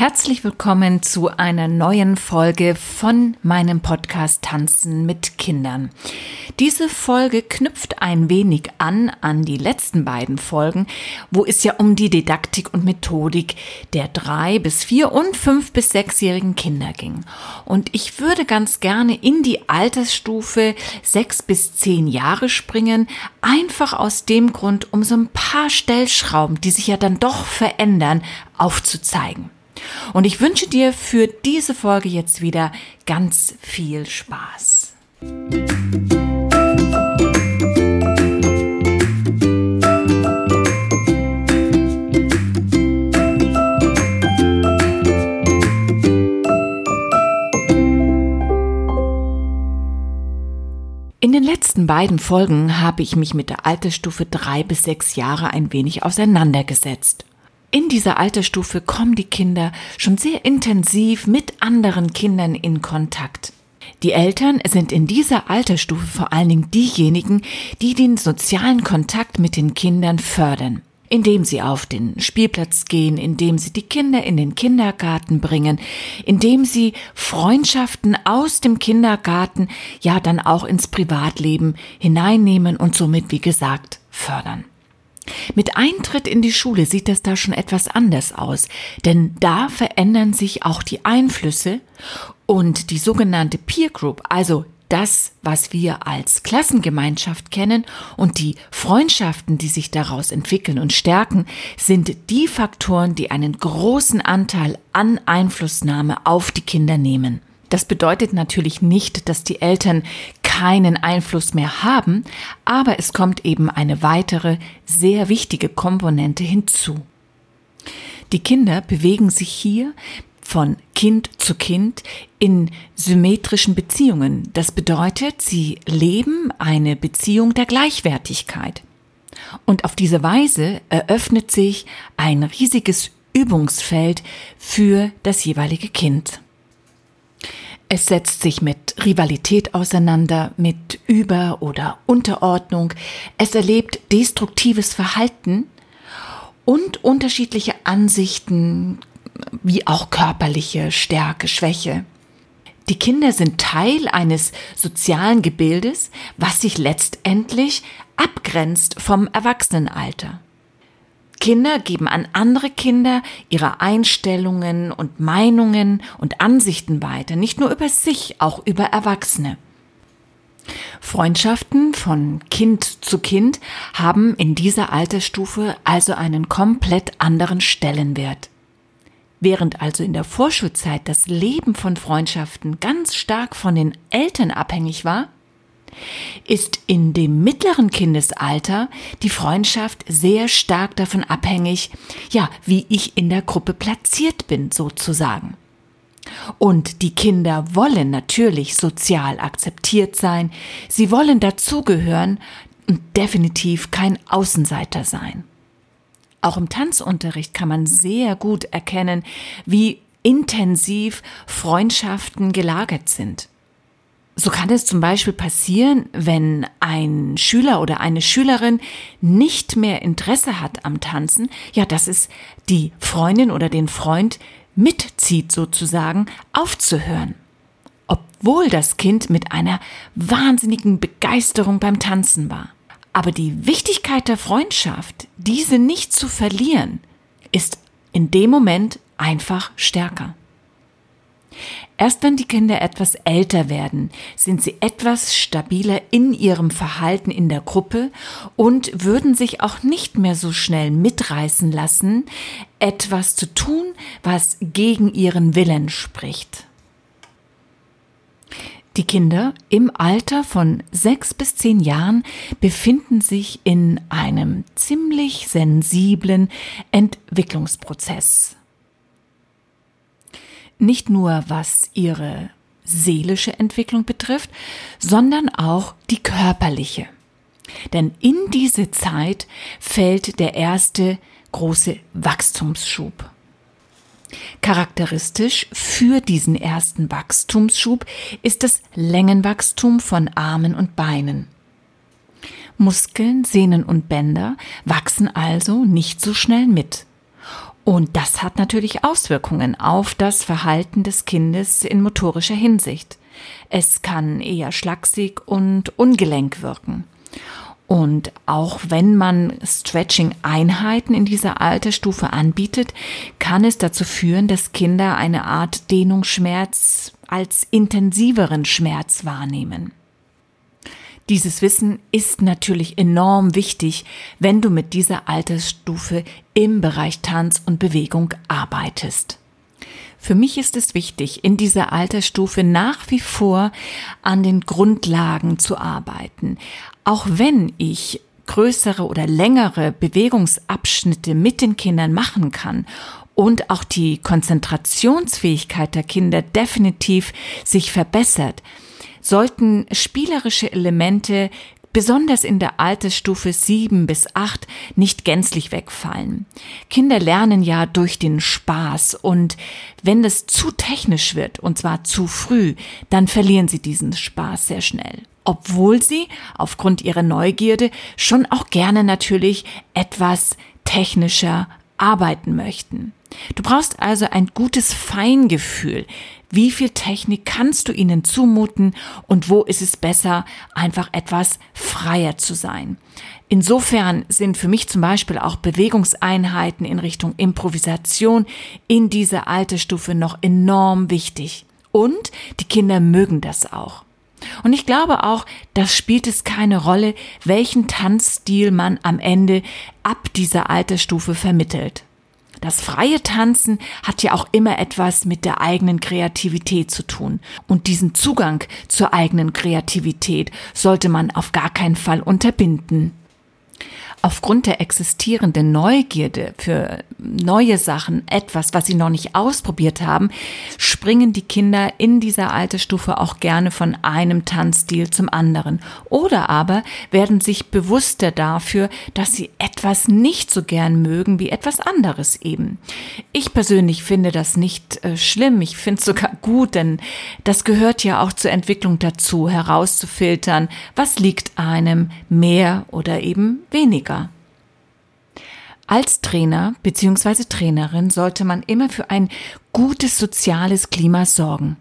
Herzlich willkommen zu einer neuen Folge von meinem Podcast Tanzen mit Kindern. Diese Folge knüpft ein wenig an an die letzten beiden Folgen, wo es ja um die Didaktik und Methodik der drei bis vier und fünf bis sechsjährigen Kinder ging. Und ich würde ganz gerne in die Altersstufe sechs bis zehn Jahre springen, einfach aus dem Grund, um so ein paar Stellschrauben, die sich ja dann doch verändern, aufzuzeigen. Und ich wünsche dir für diese Folge jetzt wieder ganz viel Spaß. In den letzten beiden Folgen habe ich mich mit der Altersstufe drei bis sechs Jahre ein wenig auseinandergesetzt. In dieser Altersstufe kommen die Kinder schon sehr intensiv mit anderen Kindern in Kontakt. Die Eltern sind in dieser Altersstufe vor allen Dingen diejenigen, die den sozialen Kontakt mit den Kindern fördern, indem sie auf den Spielplatz gehen, indem sie die Kinder in den Kindergarten bringen, indem sie Freundschaften aus dem Kindergarten ja dann auch ins Privatleben hineinnehmen und somit, wie gesagt, fördern. Mit Eintritt in die Schule sieht es da schon etwas anders aus, denn da verändern sich auch die Einflüsse und die sogenannte Peer Group, also das, was wir als Klassengemeinschaft kennen und die Freundschaften, die sich daraus entwickeln und stärken, sind die Faktoren, die einen großen Anteil an Einflussnahme auf die Kinder nehmen. Das bedeutet natürlich nicht, dass die Eltern keinen Einfluss mehr haben, aber es kommt eben eine weitere, sehr wichtige Komponente hinzu. Die Kinder bewegen sich hier von Kind zu Kind in symmetrischen Beziehungen. Das bedeutet, sie leben eine Beziehung der Gleichwertigkeit. Und auf diese Weise eröffnet sich ein riesiges Übungsfeld für das jeweilige Kind. Es setzt sich mit Rivalität auseinander, mit Über- oder Unterordnung. Es erlebt destruktives Verhalten und unterschiedliche Ansichten, wie auch körperliche Stärke, Schwäche. Die Kinder sind Teil eines sozialen Gebildes, was sich letztendlich abgrenzt vom Erwachsenenalter. Kinder geben an andere Kinder ihre Einstellungen und Meinungen und Ansichten weiter, nicht nur über sich, auch über Erwachsene. Freundschaften von Kind zu Kind haben in dieser Altersstufe also einen komplett anderen Stellenwert. Während also in der Vorschulzeit das Leben von Freundschaften ganz stark von den Eltern abhängig war, ist in dem mittleren Kindesalter die Freundschaft sehr stark davon abhängig, ja, wie ich in der Gruppe platziert bin, sozusagen. Und die Kinder wollen natürlich sozial akzeptiert sein, sie wollen dazugehören und definitiv kein Außenseiter sein. Auch im Tanzunterricht kann man sehr gut erkennen, wie intensiv Freundschaften gelagert sind. So kann es zum Beispiel passieren, wenn ein Schüler oder eine Schülerin nicht mehr Interesse hat am Tanzen, ja, dass es die Freundin oder den Freund mitzieht sozusagen, aufzuhören. Obwohl das Kind mit einer wahnsinnigen Begeisterung beim Tanzen war. Aber die Wichtigkeit der Freundschaft, diese nicht zu verlieren, ist in dem Moment einfach stärker. Erst wenn die Kinder etwas älter werden, sind sie etwas stabiler in ihrem Verhalten in der Gruppe und würden sich auch nicht mehr so schnell mitreißen lassen, etwas zu tun, was gegen ihren Willen spricht. Die Kinder im Alter von sechs bis zehn Jahren befinden sich in einem ziemlich sensiblen Entwicklungsprozess nicht nur was ihre seelische Entwicklung betrifft, sondern auch die körperliche. Denn in diese Zeit fällt der erste große Wachstumsschub. Charakteristisch für diesen ersten Wachstumsschub ist das Längenwachstum von Armen und Beinen. Muskeln, Sehnen und Bänder wachsen also nicht so schnell mit. Und das hat natürlich Auswirkungen auf das Verhalten des Kindes in motorischer Hinsicht. Es kann eher schlaksig und ungelenk wirken. Und auch wenn man Stretching-Einheiten in dieser Altersstufe anbietet, kann es dazu führen, dass Kinder eine Art Dehnungsschmerz als intensiveren Schmerz wahrnehmen. Dieses Wissen ist natürlich enorm wichtig, wenn du mit dieser Altersstufe im Bereich Tanz und Bewegung arbeitest. Für mich ist es wichtig, in dieser Altersstufe nach wie vor an den Grundlagen zu arbeiten. Auch wenn ich größere oder längere Bewegungsabschnitte mit den Kindern machen kann und auch die Konzentrationsfähigkeit der Kinder definitiv sich verbessert, sollten spielerische Elemente besonders in der Altersstufe sieben bis acht nicht gänzlich wegfallen. Kinder lernen ja durch den Spaß und wenn das zu technisch wird, und zwar zu früh, dann verlieren sie diesen Spaß sehr schnell. Obwohl sie aufgrund ihrer Neugierde schon auch gerne natürlich etwas technischer arbeiten möchten. Du brauchst also ein gutes Feingefühl. Wie viel Technik kannst du ihnen zumuten und wo ist es besser, einfach etwas freier zu sein? Insofern sind für mich zum Beispiel auch Bewegungseinheiten in Richtung Improvisation in dieser Altersstufe noch enorm wichtig. Und die Kinder mögen das auch. Und ich glaube auch, das spielt es keine Rolle, welchen Tanzstil man am Ende ab dieser Altersstufe vermittelt. Das freie Tanzen hat ja auch immer etwas mit der eigenen Kreativität zu tun. Und diesen Zugang zur eigenen Kreativität sollte man auf gar keinen Fall unterbinden aufgrund der existierenden Neugierde für neue Sachen, etwas, was sie noch nicht ausprobiert haben, springen die Kinder in dieser Altersstufe auch gerne von einem Tanzstil zum anderen. Oder aber werden sich bewusster dafür, dass sie etwas nicht so gern mögen wie etwas anderes eben. Ich persönlich finde das nicht äh, schlimm. Ich finde es sogar gut, denn das gehört ja auch zur Entwicklung dazu, herauszufiltern, was liegt einem mehr oder eben weniger. Als Trainer bzw. Trainerin sollte man immer für ein gutes soziales Klima sorgen.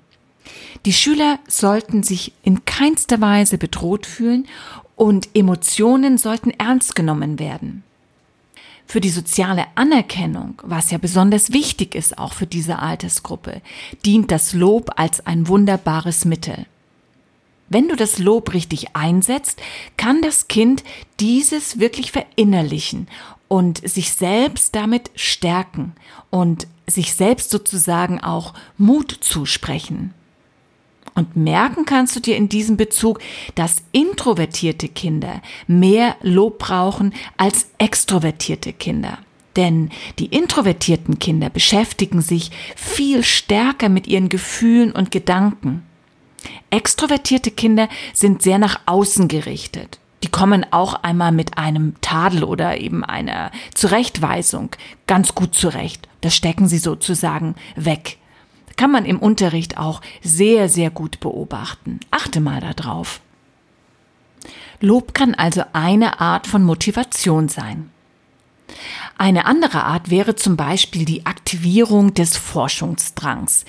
Die Schüler sollten sich in keinster Weise bedroht fühlen und Emotionen sollten ernst genommen werden. Für die soziale Anerkennung, was ja besonders wichtig ist auch für diese Altersgruppe, dient das Lob als ein wunderbares Mittel. Wenn du das Lob richtig einsetzt, kann das Kind dieses wirklich verinnerlichen und sich selbst damit stärken und sich selbst sozusagen auch Mut zusprechen. Und merken kannst du dir in diesem Bezug, dass introvertierte Kinder mehr Lob brauchen als extrovertierte Kinder. Denn die introvertierten Kinder beschäftigen sich viel stärker mit ihren Gefühlen und Gedanken. Extrovertierte Kinder sind sehr nach außen gerichtet. Die kommen auch einmal mit einem Tadel oder eben einer Zurechtweisung ganz gut zurecht. Das stecken sie sozusagen weg. Kann man im Unterricht auch sehr, sehr gut beobachten. Achte mal darauf. Lob kann also eine Art von Motivation sein. Eine andere Art wäre zum Beispiel die Aktivierung des Forschungsdrangs.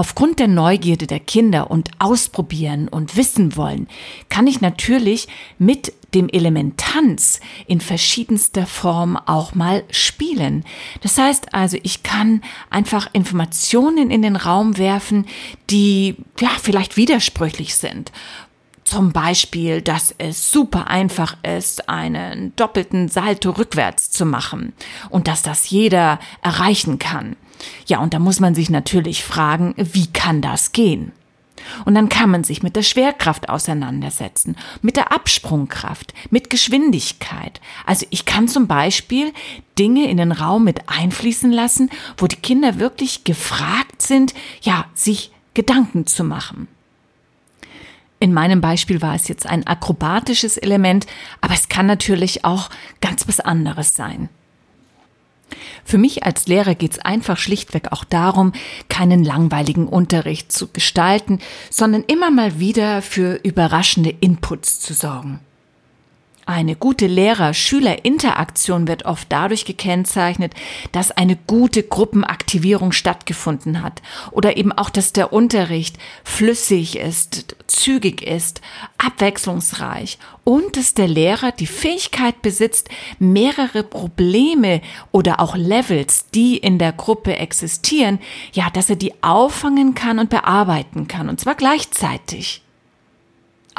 Aufgrund der Neugierde der Kinder und ausprobieren und wissen wollen, kann ich natürlich mit dem Elementanz in verschiedenster Form auch mal spielen. Das heißt also, ich kann einfach Informationen in den Raum werfen, die ja vielleicht widersprüchlich sind. Zum Beispiel, dass es super einfach ist, einen doppelten Salto rückwärts zu machen und dass das jeder erreichen kann. Ja, und da muss man sich natürlich fragen, wie kann das gehen? Und dann kann man sich mit der Schwerkraft auseinandersetzen, mit der Absprungkraft, mit Geschwindigkeit. Also ich kann zum Beispiel Dinge in den Raum mit einfließen lassen, wo die Kinder wirklich gefragt sind, ja, sich Gedanken zu machen. In meinem Beispiel war es jetzt ein akrobatisches Element, aber es kann natürlich auch ganz was anderes sein. Für mich als Lehrer geht es einfach schlichtweg auch darum, keinen langweiligen Unterricht zu gestalten, sondern immer mal wieder für überraschende Inputs zu sorgen. Eine gute Lehrer-Schüler-Interaktion wird oft dadurch gekennzeichnet, dass eine gute Gruppenaktivierung stattgefunden hat oder eben auch, dass der Unterricht flüssig ist, zügig ist, abwechslungsreich und dass der Lehrer die Fähigkeit besitzt, mehrere Probleme oder auch Levels, die in der Gruppe existieren, ja, dass er die auffangen kann und bearbeiten kann und zwar gleichzeitig.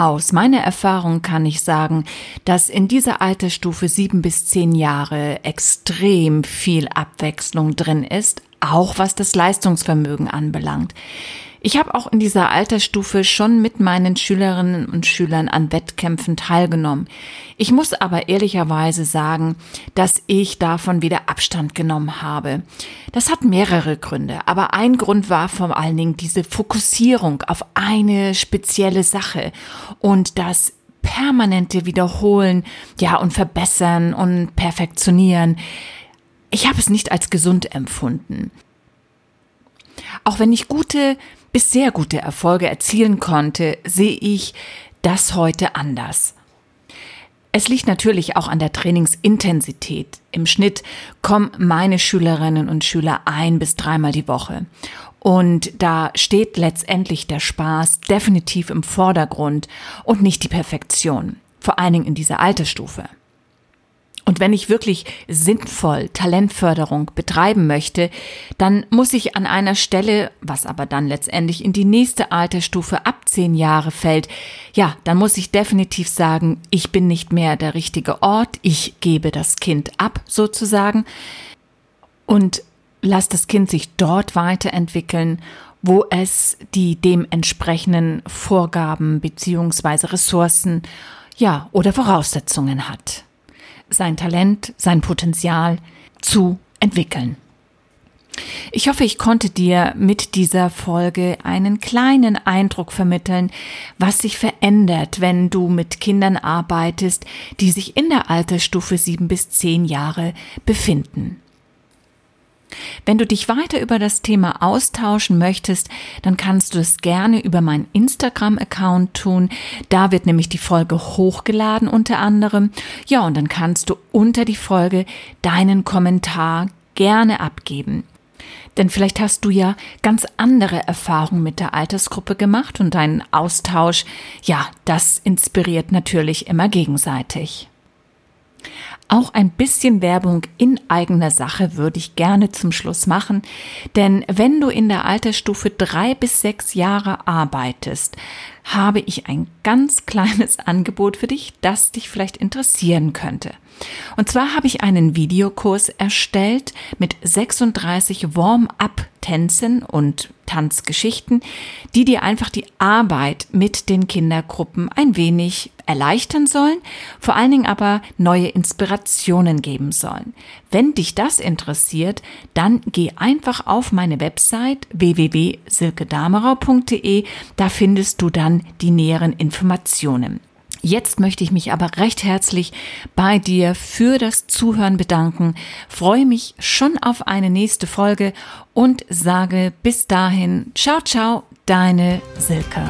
Aus meiner Erfahrung kann ich sagen, dass in dieser Altersstufe sieben bis zehn Jahre extrem viel Abwechslung drin ist, auch was das Leistungsvermögen anbelangt. Ich habe auch in dieser Altersstufe schon mit meinen Schülerinnen und Schülern an Wettkämpfen teilgenommen. Ich muss aber ehrlicherweise sagen, dass ich davon wieder Abstand genommen habe. Das hat mehrere Gründe, aber ein Grund war vor allen Dingen diese Fokussierung auf eine spezielle Sache und das permanente Wiederholen, ja, und verbessern und perfektionieren. Ich habe es nicht als gesund empfunden. Auch wenn ich gute bis sehr gute Erfolge erzielen konnte, sehe ich das heute anders. Es liegt natürlich auch an der Trainingsintensität. Im Schnitt kommen meine Schülerinnen und Schüler ein bis dreimal die Woche. Und da steht letztendlich der Spaß definitiv im Vordergrund und nicht die Perfektion. Vor allen Dingen in dieser Altersstufe. Und wenn ich wirklich sinnvoll Talentförderung betreiben möchte, dann muss ich an einer Stelle, was aber dann letztendlich in die nächste Altersstufe ab zehn Jahre fällt, ja, dann muss ich definitiv sagen, ich bin nicht mehr der richtige Ort, ich gebe das Kind ab sozusagen. Und lass das Kind sich dort weiterentwickeln, wo es die dementsprechenden Vorgaben beziehungsweise Ressourcen, ja, oder Voraussetzungen hat sein Talent, sein Potenzial zu entwickeln. Ich hoffe, ich konnte dir mit dieser Folge einen kleinen Eindruck vermitteln, was sich verändert, wenn du mit Kindern arbeitest, die sich in der Altersstufe sieben bis zehn Jahre befinden. Wenn du dich weiter über das Thema austauschen möchtest, dann kannst du es gerne über meinen Instagram-Account tun. Da wird nämlich die Folge hochgeladen unter anderem. Ja, und dann kannst du unter die Folge deinen Kommentar gerne abgeben. Denn vielleicht hast du ja ganz andere Erfahrungen mit der Altersgruppe gemacht und dein Austausch, ja, das inspiriert natürlich immer gegenseitig. Auch ein bisschen Werbung in eigener Sache würde ich gerne zum Schluss machen, denn wenn du in der Altersstufe drei bis sechs Jahre arbeitest, habe ich ein ganz kleines Angebot für dich, das dich vielleicht interessieren könnte. Und zwar habe ich einen Videokurs erstellt mit 36 Warm-up-Tänzen und Tanzgeschichten, die dir einfach die Arbeit mit den Kindergruppen ein wenig erleichtern sollen, vor allen Dingen aber neue Inspirationen geben sollen. Wenn dich das interessiert, dann geh einfach auf meine Website www.silkedamerau.de, da findest du dann die näheren Informationen. Jetzt möchte ich mich aber recht herzlich bei dir für das Zuhören bedanken, freue mich schon auf eine nächste Folge und sage bis dahin, ciao, ciao, deine Silke.